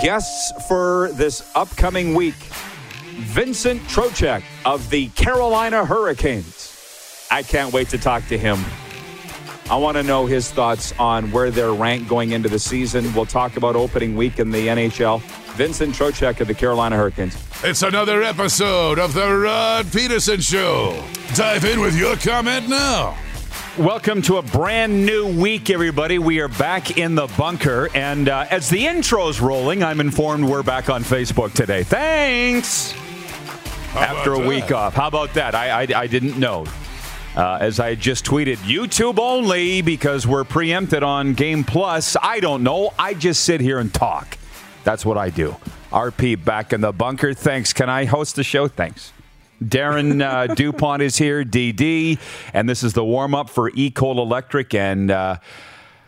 Guests for this upcoming week Vincent Trocheck of the Carolina Hurricanes. I can't wait to talk to him. I want to know his thoughts on where they're ranked going into the season. We'll talk about opening week in the NHL. Vincent Trocheck of the Carolina Hurricanes. It's another episode of the Rod Pedersen Show. Dive in with your comment now. Welcome to a brand new week, everybody. We are back in the bunker. And uh, as the intro's rolling, I'm informed we're back on Facebook today. Thanks. After a that? week off. How about that? I, I, I didn't know. Uh, as I just tweeted, YouTube only because we're preempted on Game Plus. I don't know. I just sit here and talk. That's what I do. RP back in the bunker. Thanks. Can I host the show? Thanks. Darren uh, DuPont is here, DD, and this is the warm up for Ecol Electric and uh,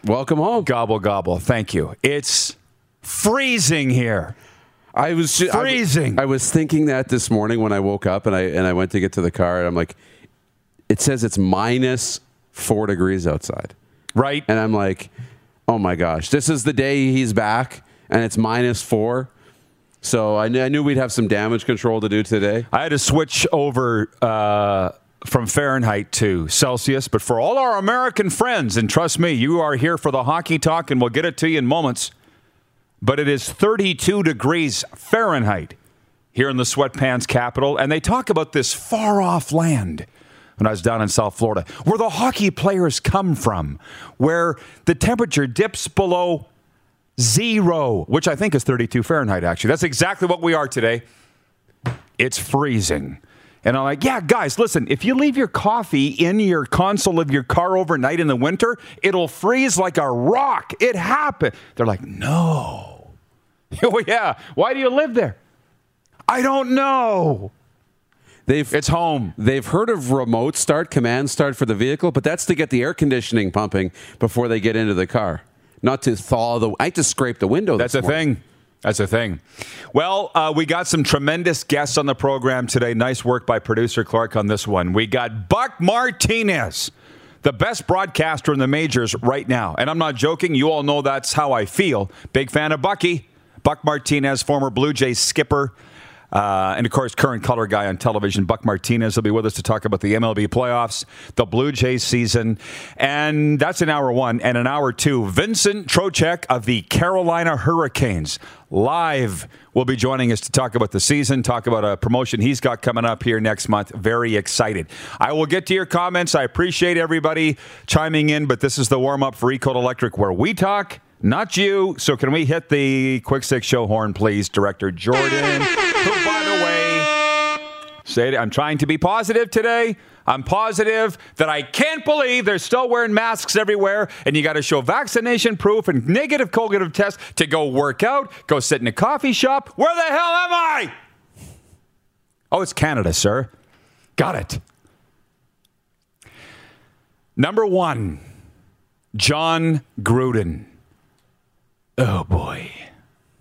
Welcome home. gobble gobble. Thank you. It's freezing here. I was ju- I w- Freezing. I, was thinking that this morning when I woke up and I and I went to get to the car and I'm like, it says it's minus four degrees outside, Right? and I'm like, oh my gosh, this is the day he's back and it's minus four. So I knew, I knew we'd have some damage control to do today. I had to switch over uh, from Fahrenheit to Celsius, but for all our American friends, and trust me, you are here for the hockey talk, and we'll get it to you in moments. But it is 32 degrees Fahrenheit here in the sweatpants capital, and they talk about this far off land. When I was down in South Florida, where the hockey players come from, where the temperature dips below zero, which I think is 32 Fahrenheit, actually. That's exactly what we are today it's freezing. And I'm like, yeah, guys, listen, if you leave your coffee in your console of your car overnight in the winter, it'll freeze like a rock. It happened. They're like, no. oh, yeah. Why do you live there? I don't know. They've It's home. They've heard of remote start, command start for the vehicle, but that's to get the air conditioning pumping before they get into the car, not to thaw the. I had to scrape the window. That's a morning. thing. That's a thing. Well, uh, we got some tremendous guests on the program today. Nice work by producer Clark on this one. We got Buck Martinez, the best broadcaster in the majors right now. And I'm not joking. You all know that's how I feel. Big fan of Bucky. Buck Martinez, former Blue Jays skipper. Uh, and of course, current color guy on television, Buck Martinez, will be with us to talk about the MLB playoffs, the Blue Jays season. And that's in hour one. And in hour two, Vincent Trocheck of the Carolina Hurricanes live will be joining us to talk about the season, talk about a promotion he's got coming up here next month. Very excited. I will get to your comments. I appreciate everybody chiming in, but this is the warm up for Ecode Electric where we talk. Not you. So, can we hit the quick six show horn, please, Director Jordan? Say it, I'm trying to be positive today. I'm positive that I can't believe they're still wearing masks everywhere, and you got to show vaccination proof and negative COVID test to go work out, go sit in a coffee shop. Where the hell am I? Oh, it's Canada, sir. Got it. Number one, Jon Gruden. Oh boy.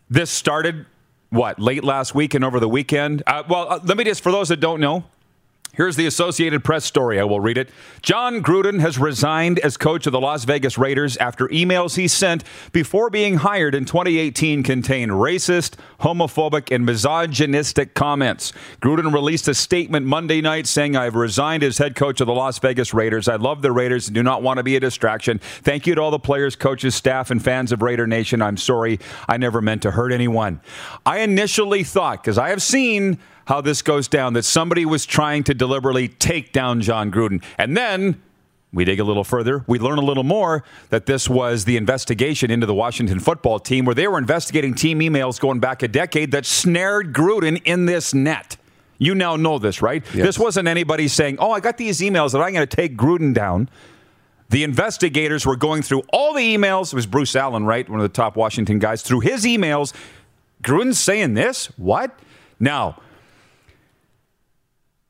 This started what late last week and over the weekend. Uh, well, uh, let me just for those that don't know. Here's the Associated Press story. I will read it. Jon Gruden has resigned as coach of the Las Vegas Raiders after emails he sent before being hired in 2018 contained racist, homophobic, and misogynistic comments. Gruden released a statement Monday night saying, I've resigned as head coach of the Las Vegas Raiders. I love the Raiders and do not want to be a distraction. Thank you to all the players, coaches, staff, and fans of Raider Nation. I'm sorry. I never meant to hurt anyone. I initially thought, because I have seen how this goes down, that somebody was trying to deliberately take down Jon Gruden. And then we dig a little further. We learn a little more that this was the investigation into the Washington football team where they were investigating team emails going back a decade that snared Gruden in this net. You now know this, right? Yes. This wasn't anybody saying, oh, I got these emails that I'm going to take Gruden down. The investigators were going through all the emails. It was Bruce Allen, right? One of the top Washington guys. Through his emails, Gruden's saying this? What? Now,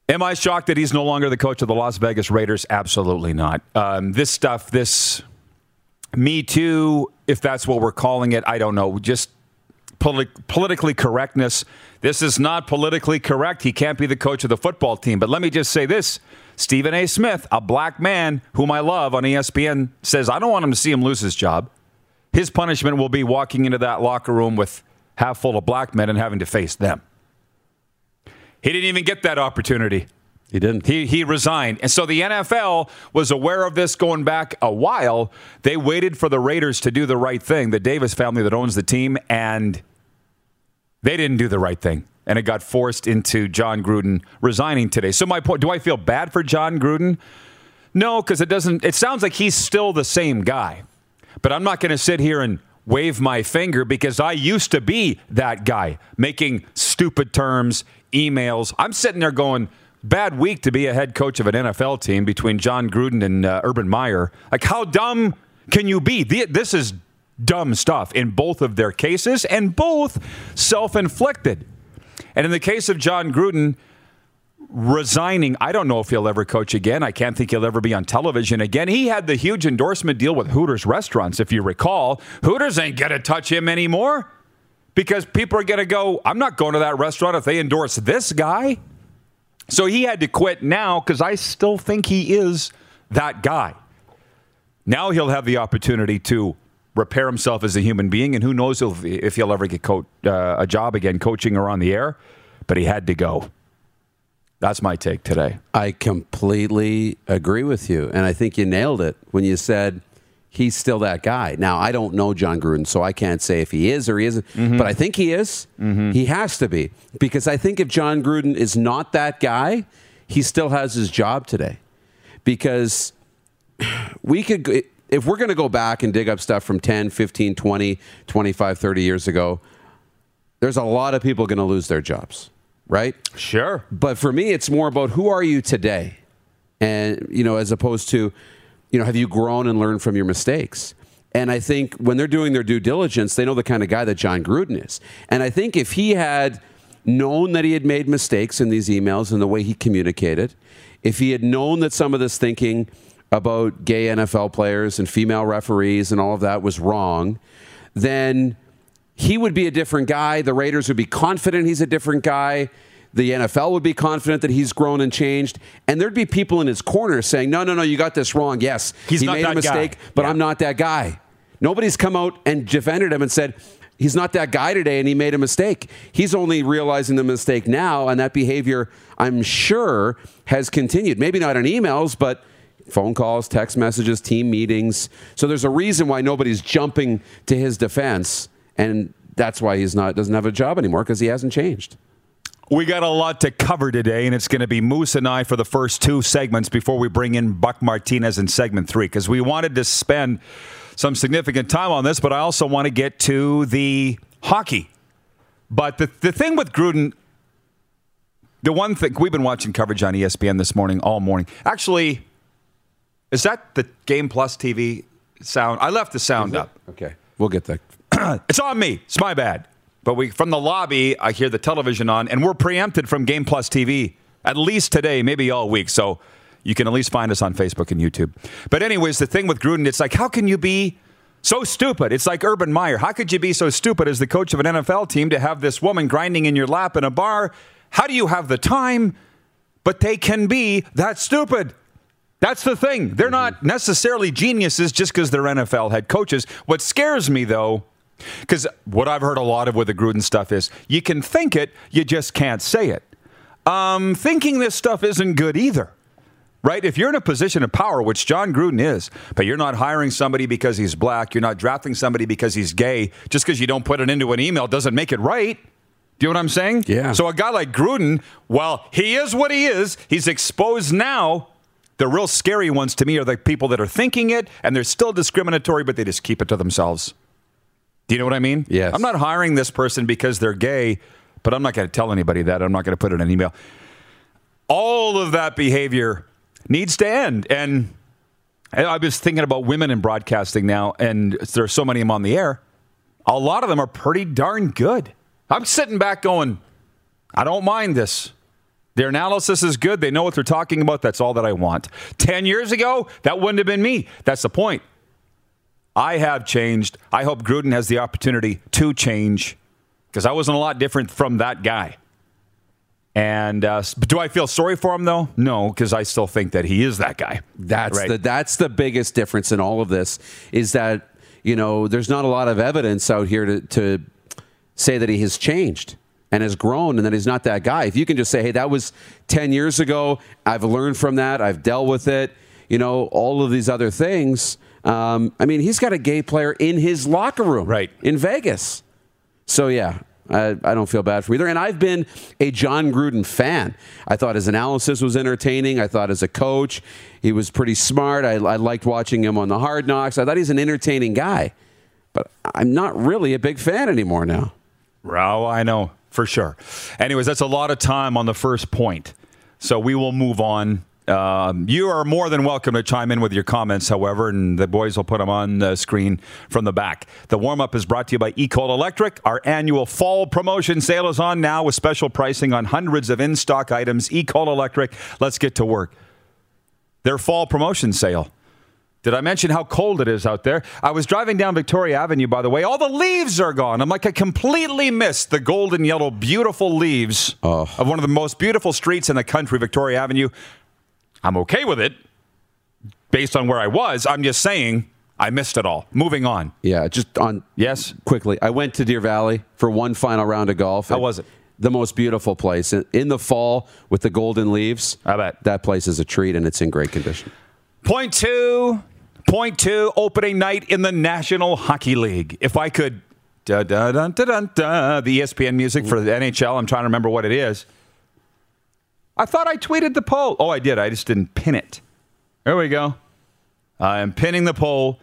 Am I shocked that he's no longer the coach of the Las Vegas Raiders? Absolutely not. Um, this stuff, this Me Too, if that's what we're calling it, I don't know. Just politi- politically correctness. This is not politically correct. He can't be the coach of the football team. But let me just say this Stephen A. Smith, a black man whom I love on ESPN, says, I don't want him to see him lose his job. His punishment will be walking into that locker room with half full of black men and having to face them. He didn't even get that opportunity. He didn't. He, he resigned. And so the NFL was aware of this going back a while. They waited for the Raiders to do the right thing, the Davis family that owns the team, and they didn't do the right thing. And it got forced into Jon Gruden resigning today. So my point, do I feel bad for Jon Gruden? No, because it doesn't it sounds like he's still the same guy. But I'm not going to sit here and wave my finger because I used to be that guy making stupid terms, emails. I'm sitting there going, bad week to be a head coach of an NFL team between Jon Gruden and uh, Urban Meyer. Like, how dumb can you be? The, this is dumb stuff in both of their cases and both self inflicted. And in the case of Jon Gruden, resigning. I don't know if he'll ever coach again. I can't think he'll ever be on television again. He had the huge endorsement deal with Hooters restaurants, if you recall. Hooters ain't going to touch him anymore because people are going to go, I'm not going to that restaurant if they endorse this guy. So he had to quit now because I still think he is that guy. Now he'll have the opportunity to repair himself as a human being, and who knows if, if he'll ever get co- uh, a job again coaching or on the air, but he had to go. That's my take today. I completely agree with you. And I think you nailed it when you said he's still that guy. Now, I don't know Jon Gruden, so I can't say if he is or he isn't, mm-hmm. but I think he is. Mm-hmm. He has to be. Because I think if Jon Gruden is not that guy, he still has his job today. Because we could, if we're going to go back and dig up stuff from 10, 15, 20, 25, 30 years ago, there's a lot of people going to lose their jobs right? Sure. But for me, it's more about who are you today? And, you know, as opposed to, you know, have you grown and learned from your mistakes? And I think when they're doing their due diligence, they know the kind of guy that Jon Gruden is. And I think if he had known that he had made mistakes in these emails and the way he communicated, if he had known that some of this thinking about gay NFL players and female referees and all of that was wrong, then he would be a different guy. The Raiders would be confident he's a different guy. The NFL would be confident that he's grown and changed. And there'd be people in his corner saying, no, no, no, you got this wrong. Yes, he's he made a mistake, guy. but yeah. I'm not that guy. Nobody's come out and defended him and said, he's not that guy today and he made a mistake. He's only realizing the mistake now, and that behavior, I'm sure, has continued. Maybe not in emails, but phone calls, text messages, team meetings. So there's a reason why nobody's jumping to his defense and that's why he's not doesn't have a job anymore because he hasn't changed. We got a lot to cover today, and it's going to be Moose and I for the first two segments before we bring in Buck Martinez in segment three because we wanted to spend some significant time on this, but I also want to get to the hockey. But the, the thing with Gruden, the one thing we've been watching coverage on ESPN this morning, all morning. Actually, is that the Game Plus TV sound? I left the sound up. Okay, we'll get that it's on me. It's my bad. But we from the lobby, I hear the television on, and we're preempted from Game Plus TV at least today, maybe all week. So you can at least find us on Facebook and YouTube. But anyways, the thing with Gruden, it's like, how can you be so stupid? It's like Urban Meyer. How could you be so stupid as the coach of an NFL team to have this woman grinding in your lap in a bar? How do you have the time? But they can be that stupid. That's the thing. They're mm-hmm. not necessarily geniuses just because they're NFL head coaches. What scares me, though, because what I've heard a lot of with the Gruden stuff is you can think it, you just can't say it. Um, thinking this stuff isn't good either. Right? If you're in a position of power, which Jon Gruden is, but you're not hiring somebody because he's black, you're not drafting somebody because he's gay, just because you don't put it into an email doesn't make it right. Do you know what I'm saying? Yeah. So a guy like Gruden, well, he is what he is. He's exposed now. The real scary ones to me are the people that are thinking it and they're still discriminatory, but they just keep it to themselves. Do you know what I mean? Yes. I'm not hiring this person because they're gay, but I'm not going to tell anybody that. I'm not going to put it in an email. All of that behavior needs to end. And I was thinking about women in broadcasting now, and there's so many of them on the air. A lot of them are pretty darn good. I'm sitting back going, I don't mind this. Their analysis is good. They know what they're talking about. That's all that I want. 10 years ago, that wouldn't have been me. That's the point. I have changed. I hope Gruden has the opportunity to change because I wasn't a lot different from that guy. And uh, do I feel sorry for him though? No, because I still think that he is that guy. That's right? the that's the biggest difference in all of this is that you know there's not a lot of evidence out here to, to say that he has changed and has grown and that he's not that guy. If you can just say, hey, that was 10 years ago, I've learned from that, I've dealt with it, you know, all of these other things. Um, I mean, he's got a gay player in his locker room Right. in Vegas. So, yeah. I, I don't feel bad for either. And I've been a Jon Gruden fan. I thought his analysis was entertaining. I thought as a coach, he was pretty smart. I, I liked watching him on the hard knocks. I thought he's an entertaining guy. But I'm not really a big fan anymore now. Oh, I know for sure. Anyways, that's a lot of time on the first point. So we will move on. Um, you are more than welcome to chime in with your comments, however, and the boys will put them on the screen from the back. The warm up is brought to you by Ecold Electric. Our annual fall promotion sale is on now with special pricing on hundreds of in stock items. Ecold Electric, let's get to work. Their fall promotion sale. Did I mention how cold it is out there? I was driving down Victoria Avenue, by the way. All the leaves are gone. I'm like, I completely missed the golden yellow, beautiful leaves of one of the most beautiful streets in the country, Victoria Avenue. I'm okay with it based on where I was. I'm just saying I missed it all. Moving on. Yeah, just on Yes? quickly. I went to Deer Valley for one final round of golf. How was it? The most beautiful place in, the fall with the golden leaves. I bet. that place is a treat and it's in great condition. Point two, point two, opening night in the National Hockey League. If I could, da da da the ESPN music for the NHL. I'm trying to remember what it is. I thought I tweeted the poll. Oh, I did. I just didn't pin it. There we go. I am pinning the poll.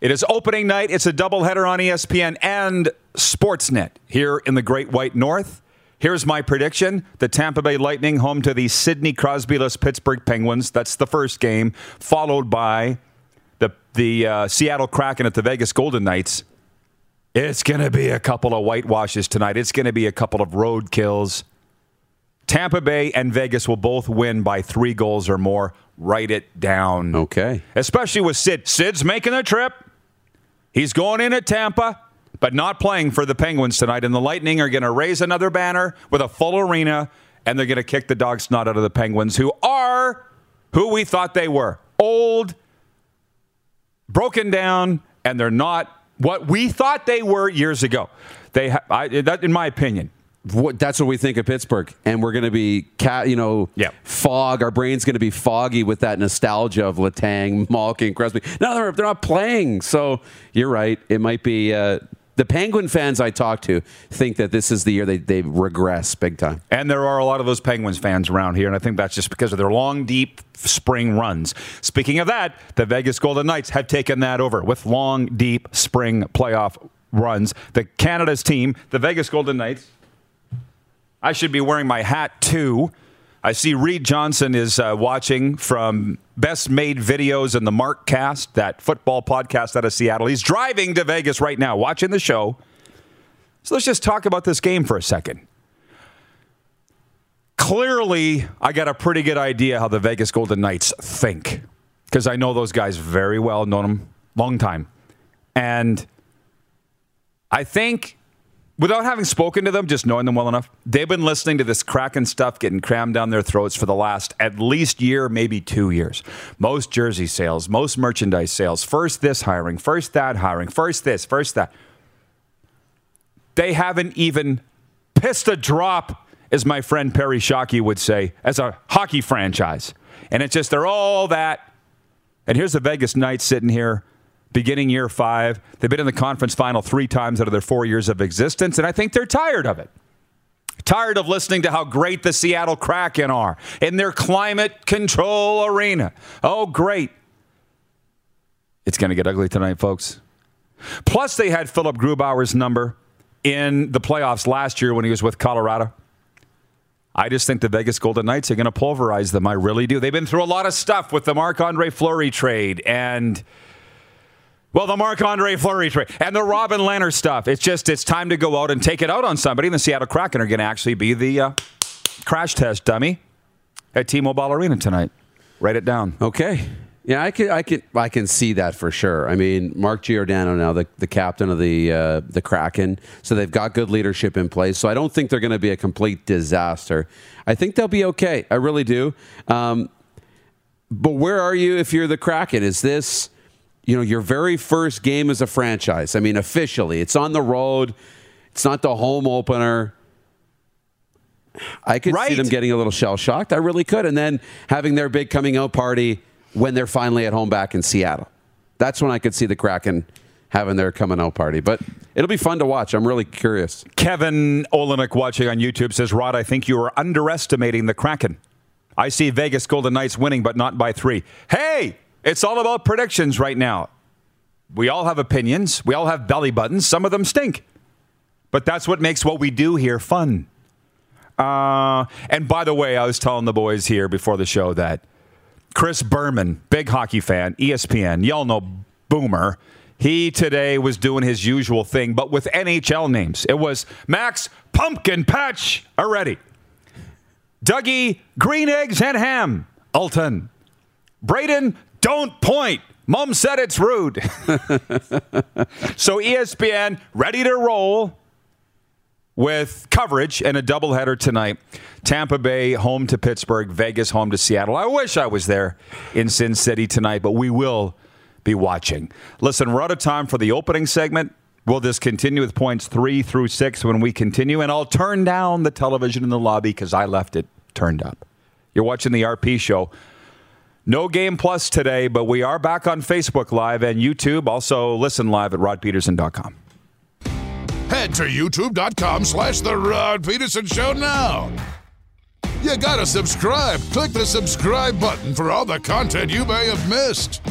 It is opening night. It's a doubleheader on ESPN and Sportsnet here in the Great White North. Here's my prediction the Tampa Bay Lightning, home to the Sidney Crosby-less Pittsburgh Penguins. That's the first game, followed by the, the uh, Seattle Kraken at the Vegas Golden Knights. It's going to be a couple of whitewashes tonight. It's going to be a couple of road kills. Tampa Bay and Vegas will both win by three goals or more. Write it down. Okay. Especially with Sid. Sid's making the trip. He's going in at Tampa, but not playing for the Penguins tonight. And the Lightning are going to raise another banner with a full arena, and they're going to kick the dog snot out of the Penguins, who are who we thought they were old, broken down, and they're not what we thought they were years ago. They, ha- I, that, in my opinion, What, that's what we think of Pittsburgh, and we're going to be, ca- you know, Yeah. fog. Our brain's going to be foggy with that nostalgia of Letang, Malkin, Crosby. No, they're, they're not playing. So you're right. It might be uh, the Penguin fans I talk to think that this is the year they they regress big time. And there are a lot of those Penguins fans around here, and I think that's just because of their long, deep spring runs. Speaking of that, the Vegas Golden Knights have taken that over with long, deep spring playoff runs. The Canada's team, the Vegas Golden Knights, I should be wearing my hat too. I see Reed Johnson is uh, watching from Best Made Videos and the Mark Cast, that football podcast out of Seattle. He's driving to Vegas right now, watching the show. So let's just talk about this game for a second clearly I got a pretty good idea how the Vegas Golden Knights think because I know those guys very well, known them long time, and I think without having spoken to them, just knowing them well enough, they've been listening to this Kraken stuff getting crammed down their throats for the last at least year, maybe two years. Most jersey sales, most merchandise sales, first this hiring, first that hiring, first this, first that. They haven't even pissed a drop, as my friend Perry Shockey would say, as a hockey franchise. And it's just, they're all that. And here's the Vegas Knights sitting here, beginning year five. They've been in the conference final three times out of their four years of existence, and I think they're tired of it. Tired of listening to how great the Seattle Kraken are in their climate control arena. Oh, great. It's going to get ugly tonight, folks. Plus, they had Philipp Grubauer's number in the playoffs last year when he was with Colorado. I just think the Vegas Golden Knights are going to pulverize them. I really do. They've been through a lot of stuff with the Marc Andre Fleury trade and, well, the Marc Andre Fleury trade and the Robin Leonard stuff. It's just, it's time to go out and take it out on somebody. And the Seattle Kraken are going to actually be the uh, crash test dummy at T Mobile Arena tonight. Write it down. Okay. Yeah, I can, I can, I can see that for sure. I mean, Mark Giordano now, the, the captain of the uh, the Kraken, so they've got good leadership in place. So I don't think they're going to be a complete disaster. I think they'll be okay. I really do. Um, but where are you if you're the Kraken? Is this, you know, your very first game as a franchise? I mean, officially, it's on the road. It's not the home opener. I could see them getting a little shell shocked. I really could. And then having their big coming out party when they're finally at home back in Seattle. That's when I could see the Kraken having their coming out party. But it'll be fun to watch. I'm really curious. Kevin Olenek watching on YouTube says, Rod, I think you are underestimating the Kraken. I see Vegas Golden Knights winning, but not by three. Hey, it's all about predictions right now. We all have opinions. We all have belly buttons. Some of them stink. But that's what makes what we do here fun. Uh, and by the way, I was telling the boys here before the show that Chris Berman, big hockey fan, ESPN, y'all know Boomer. He today was doing his usual thing, but with NHL names. It was Max Pumpkin Patch already. Dougie Green Eggs and Ham, Alton. Braden, don't point. Mom said it's rude. so ESPN ready to roll with coverage and a doubleheader tonight. Tampa Bay home to Pittsburgh, Vegas home to Seattle. I wish I was there in Sin City tonight, but we will be watching. Listen, we're out of time for the opening segment. We'll just continue with points three through six when we continue, and I'll turn down the television in the lobby because I left it turned up. You're watching the RP show. No game plus today, but we are back on Facebook Live and YouTube. Also, listen live at rodpedersen.com. Head to youtube.com slash The Rod Pedersen Show now. You gotta subscribe. Click the subscribe button for all the content you may have missed.